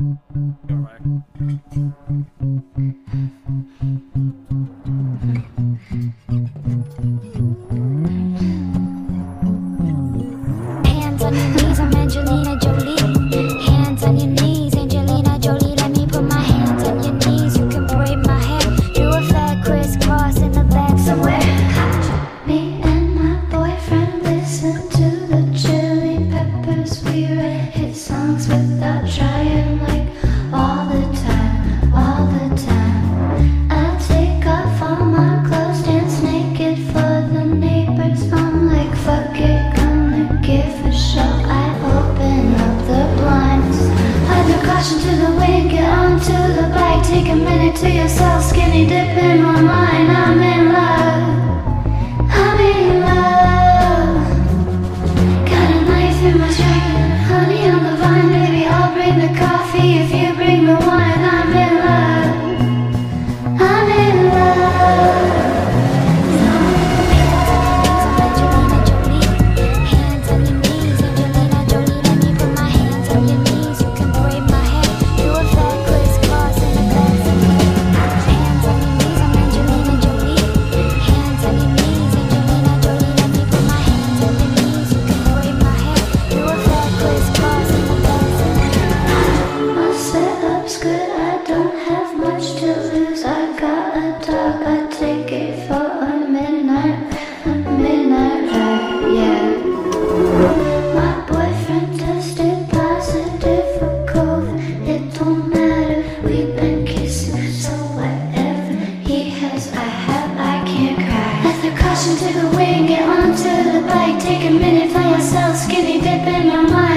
Alright. without trying like all the time, all the time. I take off all my clothes, dance naked for the neighbors. I'm like, fuck it, gonna give a show. I open up the blinds. I throw caution to the wind, get onto the bike, take a minute to yourself, skinny dip in my mind. skinny dipping my mind.